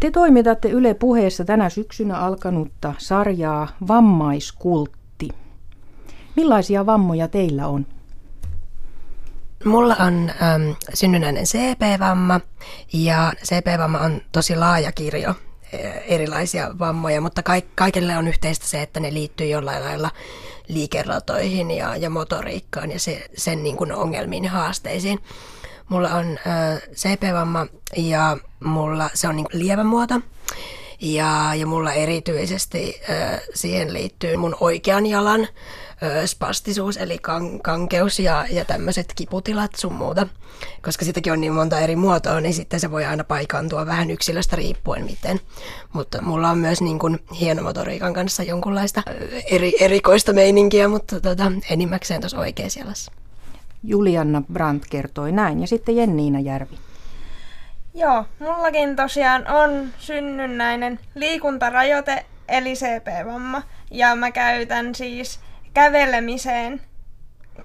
Te toimitatte Yle puheessa tänä syksynä alkanutta sarjaa Vammaiskultti. Millaisia vammoja teillä on? Mulla on äm, synnynnäinen CP-vamma ja CP-vamma on tosi laaja kirjo e, erilaisia vammoja, mutta kaik- kaikille on yhteistä se, että ne liittyy jollain lailla liikeratoihin ja, ja motoriikkaan ja se, sen niin kuin ongelmiin ja haasteisiin. Mulla on äh, CP-vamma ja mulla se on niin lievä muoto. Ja, ja mulla erityisesti äh, siihen liittyy mun oikean jalan äh, spastisuus, eli kan, kankeus ja, ja tämmöiset kiputilat sun muuta. Koska sitäkin on niin monta eri muotoa, niin sitten se voi aina paikantua vähän yksilöstä riippuen miten. Mutta mulla on myös niin kuin hienomotoriikan kanssa jonkunlaista eri, erikoista meininkiä, mutta tota, enimmäkseen tuossa oikeassa jalassa. Julianna Brandt kertoi näin ja sitten Jenniina Järvi. Joo, mullakin tosiaan on synnynnäinen liikuntarajoite eli CP-vamma ja mä käytän siis kävelemiseen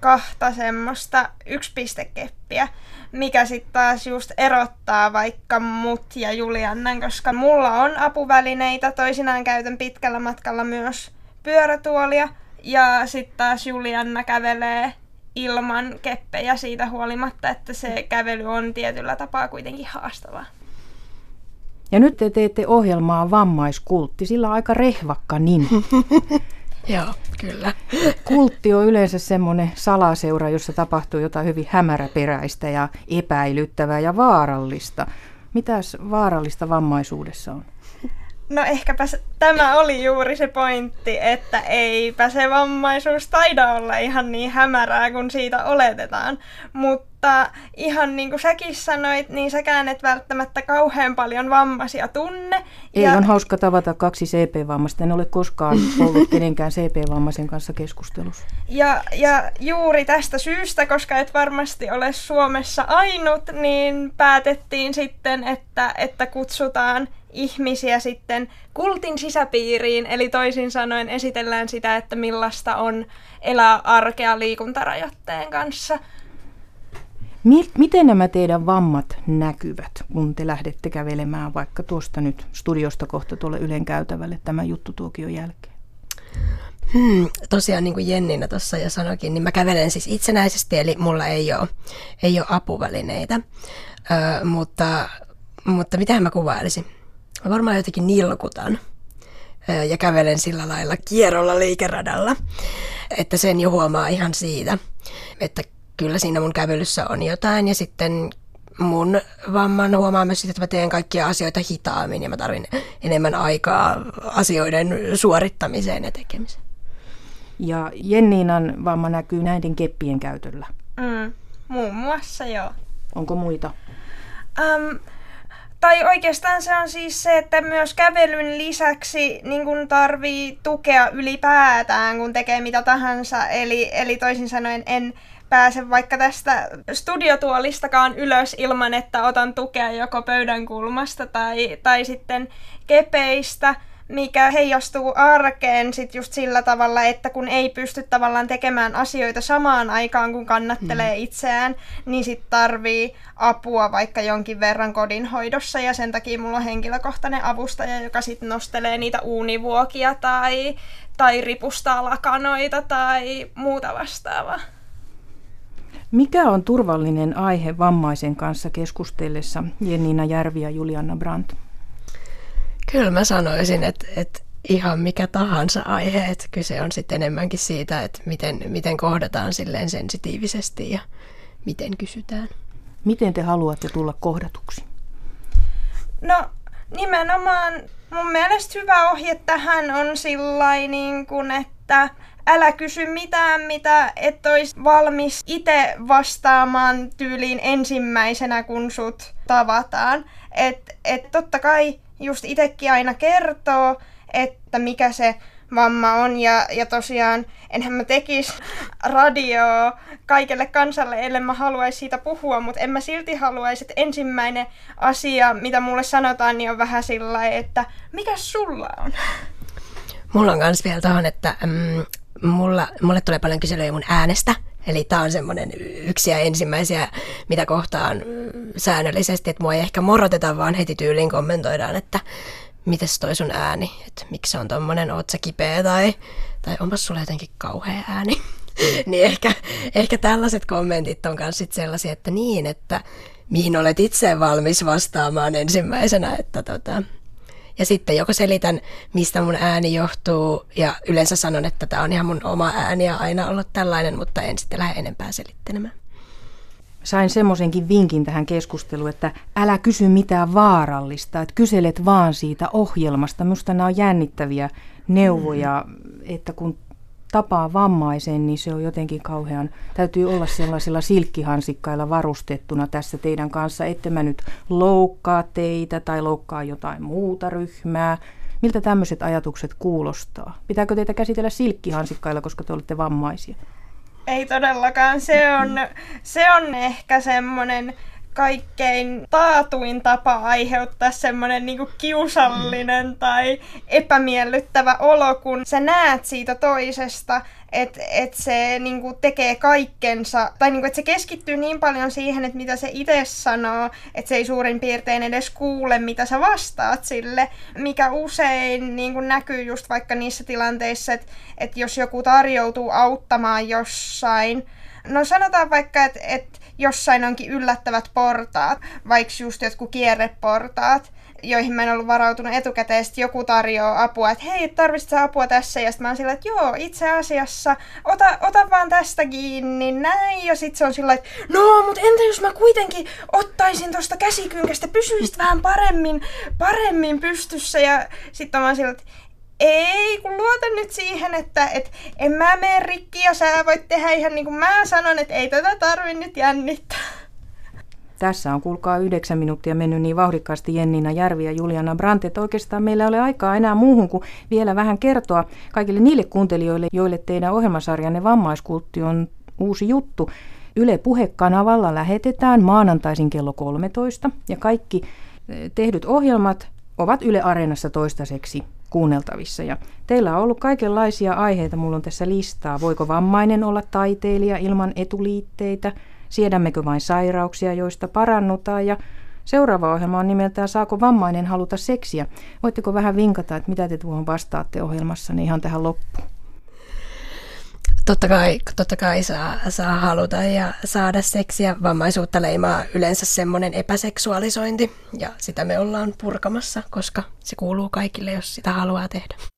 kahta semmoista yksipistekeppiä, mikä sitten taas just erottaa vaikka mut ja Juliannan, koska mulla on apuvälineitä, toisinaan käytän pitkällä matkalla myös pyörätuolia ja sitten taas Julianna kävelee ilman keppejä siitä huolimatta, että se kävely on tietyllä tapaa kuitenkin haastavaa. Ja nyt te teette ohjelmaa Vammaiskultti, sillä on aika rehvakka nimi. Joo, kyllä. Kultti on yleensä semmoinen salaseura, jossa tapahtuu jotain hyvin hämäräperäistä ja epäilyttävää ja vaarallista. Mitäs vaarallista vammaisuudessa on? No ehkäpä tämä oli juuri se pointti, että eipä se vammaisuus taida olla ihan niin hämärää kuin siitä oletetaan. Mutta ihan niin kuin säkin sanoit, niin säkään et välttämättä kauhean paljon vammaisia tunne. Ei, ja... on hauska tavata kaksi CP-vammasta. En ole koskaan ollut kenenkään CP-vammaisen kanssa keskustelussa. Ja, ja juuri tästä syystä, koska et varmasti ole Suomessa ainut, niin päätettiin sitten, että, että kutsutaan ihmisiä sitten kultin sisäpiiriin, eli toisin sanoen esitellään sitä, että millaista on elää arkea liikuntarajoitteen kanssa. Miten nämä teidän vammat näkyvät, kun te lähdette kävelemään vaikka tuosta nyt studiosta kohta tuolle Ylen käytävälle tämän juttutuokion jälkeen? Hmm, tosiaan niin kuin Jenninä tuossa jo sanoikin, niin mä kävelen siis itsenäisesti, eli mulla ei ole, ei ole apuvälineitä. Ö, mutta, mutta mitä mä kuvailisin? Mä varmaan jotenkin nilkutan ja kävelen sillä lailla kierrolla liikeradalla, että sen jo huomaa ihan siitä, että kyllä siinä mun kävelyssä on jotain ja sitten mun vamman huomaa myös että mä teen kaikkia asioita hitaammin ja mä tarvin enemmän aikaa asioiden suorittamiseen ja tekemiseen. Ja Jenniinan vamma näkyy näiden keppien käytöllä. Mm, muun muassa joo. Onko muita? Um, tai oikeastaan se on siis se, että myös kävelyn lisäksi niin kun tarvii tukea ylipäätään, kun tekee mitä tahansa. Eli, eli toisin sanoen en pääse vaikka tästä studiotuolistakaan ylös ilman, että otan tukea joko pöydän kulmasta tai, tai sitten kepeistä mikä heijastuu arkeen sit just sillä tavalla, että kun ei pysty tavallaan tekemään asioita samaan aikaan, kun kannattelee mm. itseään, niin sit tarvii apua vaikka jonkin verran kodinhoidossa ja sen takia mulla on henkilökohtainen avustaja, joka sitten nostelee niitä uunivuokia tai, tai ripustaa lakanoita tai muuta vastaavaa. Mikä on turvallinen aihe vammaisen kanssa keskustellessa, Jenniina Järvi ja Juliana Brandt? Kyllä mä sanoisin, että, että ihan mikä tahansa aihe, että kyse on sitten enemmänkin siitä, että miten, miten kohdataan silleen sensitiivisesti ja miten kysytään. Miten te haluatte tulla kohdatuksi? No nimenomaan mun mielestä hyvä ohje tähän on sillä niin kuin, että älä kysy mitään, mitä et olisi valmis itse vastaamaan tyyliin ensimmäisenä, kun sut tavataan. Et, et totta kai just itsekin aina kertoo, että mikä se vamma on. Ja, ja tosiaan enhän mä tekisi radioa kaikelle kansalle, ellei mä haluaisi siitä puhua, mutta en mä silti haluaisi, että ensimmäinen asia, mitä mulle sanotaan, niin on vähän sillä että mikä sulla on? Mulla on myös vielä tuohon, että mm, mulla, mulle tulee paljon kyselyjä mun äänestä, Eli tämä on semmoinen yksi ja ensimmäisiä, mitä kohtaan säännöllisesti, että mua ei ehkä moroteta, vaan heti tyyliin kommentoidaan, että mites toi sun ääni, että miksi se on tommonen, oot sä kipeä tai, tai onpas sulla jotenkin kauhea ääni. niin ehkä, ehkä tällaiset kommentit on myös sellaisia, että niin, että mihin olet itse valmis vastaamaan ensimmäisenä, että tota, ja sitten joko selitän, mistä mun ääni johtuu, ja yleensä sanon, että tämä on ihan mun oma ääni ja aina ollut tällainen, mutta en sitten lähde enempää selittelemään. Sain semmoisenkin vinkin tähän keskusteluun, että älä kysy mitään vaarallista, että kyselet vaan siitä ohjelmasta. Minusta nämä on jännittäviä neuvoja, mm. että kun tapaa vammaisen, niin se on jotenkin kauhean, täytyy olla sellaisilla silkkihansikkailla varustettuna tässä teidän kanssa, että mä nyt loukkaa teitä tai loukkaa jotain muuta ryhmää. Miltä tämmöiset ajatukset kuulostaa? Pitääkö teitä käsitellä silkkihansikkailla, koska te olette vammaisia? Ei todellakaan. Se on, se on ehkä semmoinen kaikkein taatuin tapa aiheuttaa semmoinen niinku kiusallinen tai epämiellyttävä olo, kun sä näet siitä toisesta, että et se niinku tekee kaikkensa, tai niinku, että se keskittyy niin paljon siihen, että mitä se itse sanoo, että se ei suurin piirtein edes kuule, mitä sä vastaat sille, mikä usein niinku näkyy just vaikka niissä tilanteissa, että et jos joku tarjoutuu auttamaan jossain, no sanotaan vaikka, että et jossain onkin yllättävät portaat, vaikka just jotkut kierreportaat, joihin mä en ollut varautunut etukäteen, sitten joku tarjoaa apua, että hei, tarvitsetko apua tässä? Ja sitten mä oon sillä, että joo, itse asiassa, ota, ota vaan tästä kiinni, näin. Ja sitten se on sillä, että no, mutta entä jos mä kuitenkin ottaisin tuosta käsikynkästä, pysyisit vähän paremmin, paremmin pystyssä. Ja sitten mä oon sillä, että ei, kun luota nyt siihen, että et, en mä mene rikki ja sä voit tehdä ihan niin kuin mä sanon, että ei tätä tarvi nyt jännittää. Tässä on kuulkaa yhdeksän minuuttia mennyt niin vauhdikkaasti Jenniina Järvi ja Juliana Brandt, että oikeastaan meillä ei ole aikaa enää muuhun kuin vielä vähän kertoa kaikille niille kuuntelijoille, joille teidän ohjelmasarjanne vammaiskultti on uusi juttu. Yle Puhekanavalla lähetetään maanantaisin kello 13 ja kaikki eh, tehdyt ohjelmat ovat Yle Areenassa toistaiseksi kuunneltavissa. Ja teillä on ollut kaikenlaisia aiheita, mulla on tässä listaa. Voiko vammainen olla taiteilija ilman etuliitteitä? Siedämmekö vain sairauksia, joista parannutaan? Ja seuraava ohjelma on nimeltään Saako vammainen haluta seksiä? Voitteko vähän vinkata, että mitä te tuohon vastaatte ohjelmassa niin ihan tähän loppuun? Totta kai, totta kai saa, saa haluta ja saada seksiä. Vammaisuutta leimaa yleensä semmoinen epäseksuaalisointi ja sitä me ollaan purkamassa, koska se kuuluu kaikille, jos sitä haluaa tehdä.